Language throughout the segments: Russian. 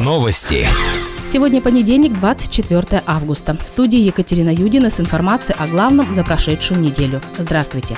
Новости. Сегодня понедельник, 24 августа. В студии Екатерина Юдина с информацией о главном за прошедшую неделю. Здравствуйте.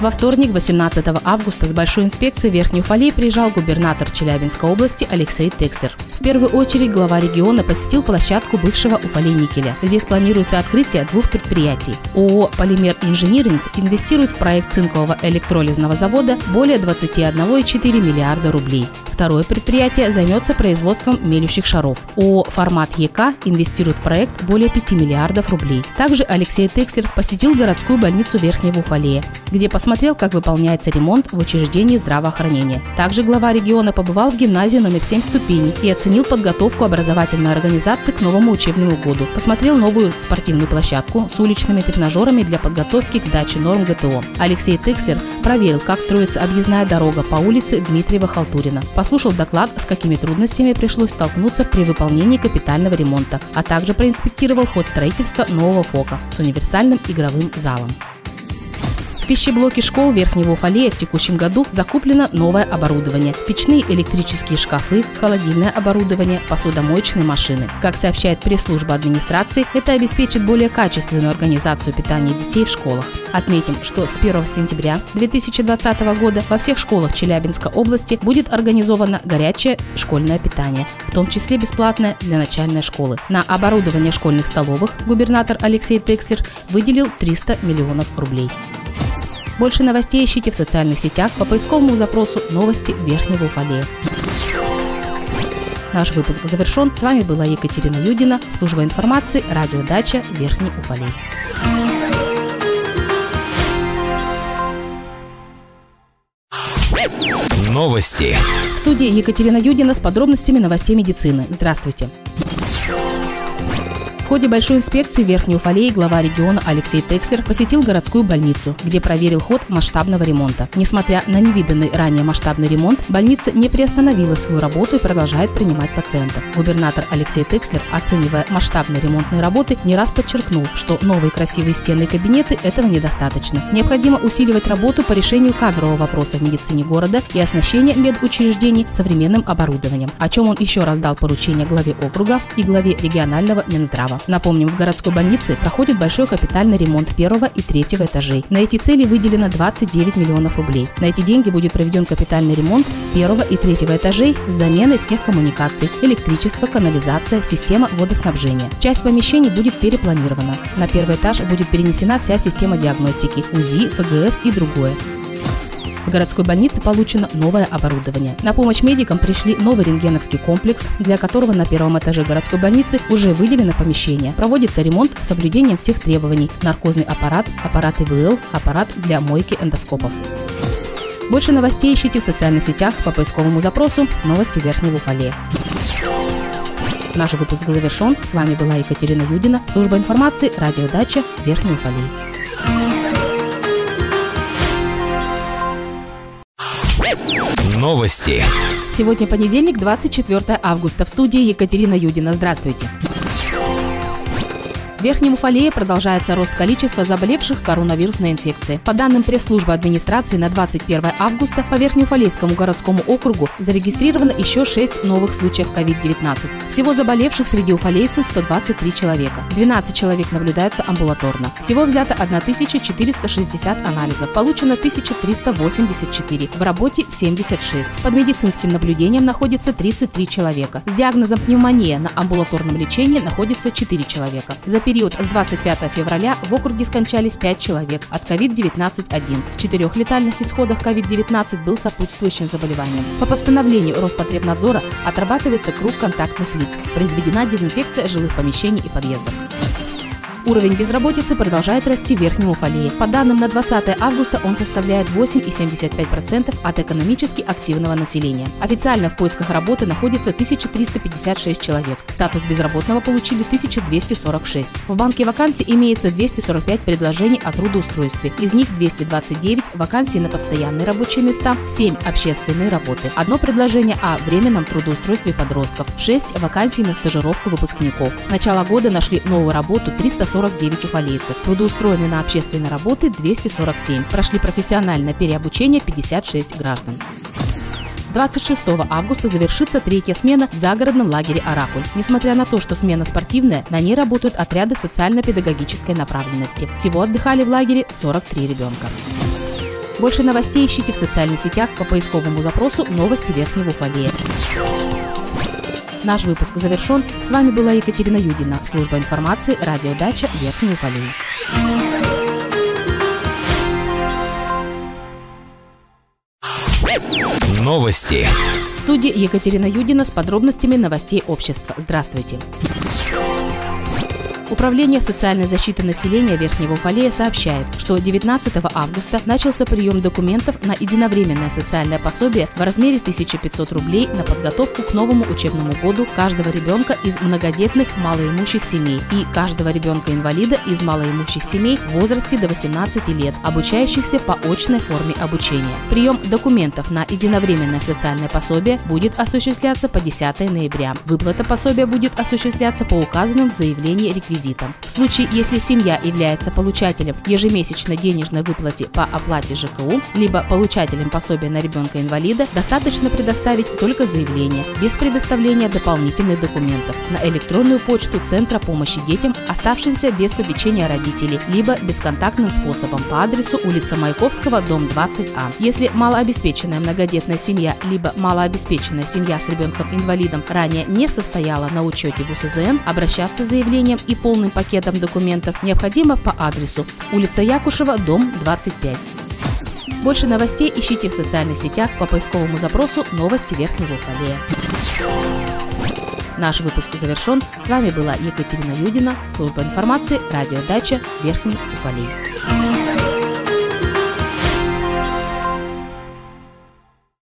Во вторник, 18 августа, с большой инспекцией Верхней Уфалей приезжал губернатор Челябинской области Алексей Текслер. В первую очередь глава региона посетил площадку бывшего Уфалей никеля. Здесь планируется открытие двух предприятий. ООО «Полимер Инжиниринг» инвестирует в проект цинкового электролизного завода более 21,4 миллиарда рублей. Второе предприятие займется производством мелющих шаров. ООО «Формат ЕК» инвестирует в проект более 5 миллиардов рублей. Также Алексей Текслер посетил городскую больницу Верхнего Уфалея, где посмотрел, как выполняется ремонт в учреждении здравоохранения. Также глава региона побывал в гимназии номер 7 ступеней и оценил подготовку образовательной организации к новому учебному году. Посмотрел новую спортивную площадку с уличными тренажерами для подготовки к сдаче норм ГТО. Алексей Текслер проверил, как строится объездная дорога по улице Дмитриева-Халтурина послушал доклад, с какими трудностями пришлось столкнуться при выполнении капитального ремонта, а также проинспектировал ход строительства нового ФОКа с универсальным игровым залом пищеблоке школ Верхнего Уфалея в текущем году закуплено новое оборудование – печные электрические шкафы, холодильное оборудование, посудомоечные машины. Как сообщает пресс-служба администрации, это обеспечит более качественную организацию питания детей в школах. Отметим, что с 1 сентября 2020 года во всех школах Челябинской области будет организовано горячее школьное питание, в том числе бесплатное для начальной школы. На оборудование школьных столовых губернатор Алексей Текслер выделил 300 миллионов рублей. Больше новостей ищите в социальных сетях по поисковому запросу «Новости Верхнего Уфалея». Наш выпуск завершен. С вами была Екатерина Юдина, служба информации, радиодача Верхний Уфалей. Новости. В студии Екатерина Юдина с подробностями новостей медицины. Здравствуйте. В ходе большой инспекции Верхней Уфалеи глава региона Алексей Текслер посетил городскую больницу, где проверил ход масштабного ремонта. Несмотря на невиданный ранее масштабный ремонт, больница не приостановила свою работу и продолжает принимать пациентов. Губернатор Алексей Текслер, оценивая масштабные ремонтные работы, не раз подчеркнул, что новые красивые стены и кабинеты этого недостаточно. Необходимо усиливать работу по решению кадрового вопроса в медицине города и оснащения медучреждений современным оборудованием, о чем он еще раз дал поручение главе округа и главе регионального Минздрава. Напомним, в городской больнице проходит большой капитальный ремонт первого и третьего этажей. На эти цели выделено 29 миллионов рублей. На эти деньги будет проведен капитальный ремонт первого и третьего этажей с заменой всех коммуникаций, электричество, канализация, система водоснабжения. Часть помещений будет перепланирована. На первый этаж будет перенесена вся система диагностики, УЗИ, ФГС и другое. В городской больнице получено новое оборудование. На помощь медикам пришли новый рентгеновский комплекс, для которого на первом этаже городской больницы уже выделено помещение. Проводится ремонт с соблюдением всех требований. Наркозный аппарат, аппарат ИВЛ, аппарат для мойки эндоскопов. Больше новостей ищите в социальных сетях по поисковому запросу «Новости Верхнего Уфалея». Наш выпуск завершен. С вами была Екатерина Юдина, служба информации, радиодача Верхний Уфалей. Новости. Сегодня понедельник, 24 августа. В студии Екатерина Юдина. Здравствуйте. В Верхнем Уфалее продолжается рост количества заболевших коронавирусной инфекцией. По данным пресс-службы администрации, на 21 августа по Верхнеуфалейскому городскому округу зарегистрировано еще 6 новых случаев COVID-19. Всего заболевших среди уфалейцев 123 человека. 12 человек наблюдаются амбулаторно. Всего взято 1460 анализов. Получено 1384. В работе 76. Под медицинским наблюдением находится 33 человека. С диагнозом пневмония на амбулаторном лечении находится 4 человека. За период с 25 февраля в округе скончались 5 человек от COVID-19-1. В четырех летальных исходах COVID-19 был сопутствующим заболеванием. По постановлению Роспотребнадзора отрабатывается круг контактных лиц. Произведена дезинфекция жилых помещений и подъездов. Уровень безработицы продолжает расти в Верхнем Уфалее. По данным на 20 августа он составляет 8,75% от экономически активного населения. Официально в поисках работы находится 1356 человек. Статус безработного получили 1246. В банке вакансий имеется 245 предложений о трудоустройстве. Из них 229 вакансий на постоянные рабочие места, 7 общественные работы, одно предложение о временном трудоустройстве подростков, 6 вакансий на стажировку выпускников. С начала года нашли новую работу 340 49 уфалейцев. Трудоустроены на общественные работы 247. Прошли профессиональное переобучение 56 граждан. 26 августа завершится третья смена в загородном лагере «Оракуль». Несмотря на то, что смена спортивная, на ней работают отряды социально-педагогической направленности. Всего отдыхали в лагере 43 ребенка. Больше новостей ищите в социальных сетях по поисковому запросу «Новости Верхнего Уфалея». Наш выпуск завершен. С вами была Екатерина Юдина, служба информации, радиодача Верхний Уфалей. Новости. В студии Екатерина Юдина с подробностями новостей общества. Здравствуйте. Управление социальной защиты населения Верхнего Уфалея сообщает, что 19 августа начался прием документов на единовременное социальное пособие в размере 1500 рублей на подготовку к новому учебному году каждого ребенка из многодетных малоимущих семей и каждого ребенка-инвалида из малоимущих семей в возрасте до 18 лет, обучающихся по очной форме обучения. Прием документов на единовременное социальное пособие будет осуществляться по 10 ноября. Выплата пособия будет осуществляться по указанным в заявлении реквизитам реквизитам. В случае, если семья является получателем ежемесячной денежной выплаты по оплате ЖКУ, либо получателем пособия на ребенка-инвалида, достаточно предоставить только заявление, без предоставления дополнительных документов, на электронную почту Центра помощи детям, оставшимся без попечения родителей, либо бесконтактным способом по адресу улица Маяковского, дом 20А. Если малообеспеченная многодетная семья, либо малообеспеченная семья с ребенком-инвалидом ранее не состояла на учете в УСЗН, обращаться с заявлением и по полным пакетом документов необходимо по адресу улица Якушева, дом 25. Больше новостей ищите в социальных сетях по поисковому запросу «Новости Верхнего Уфалея». Наш выпуск завершен. С вами была Екатерина Юдина, служба информации, радиодача Верхний Уфалей.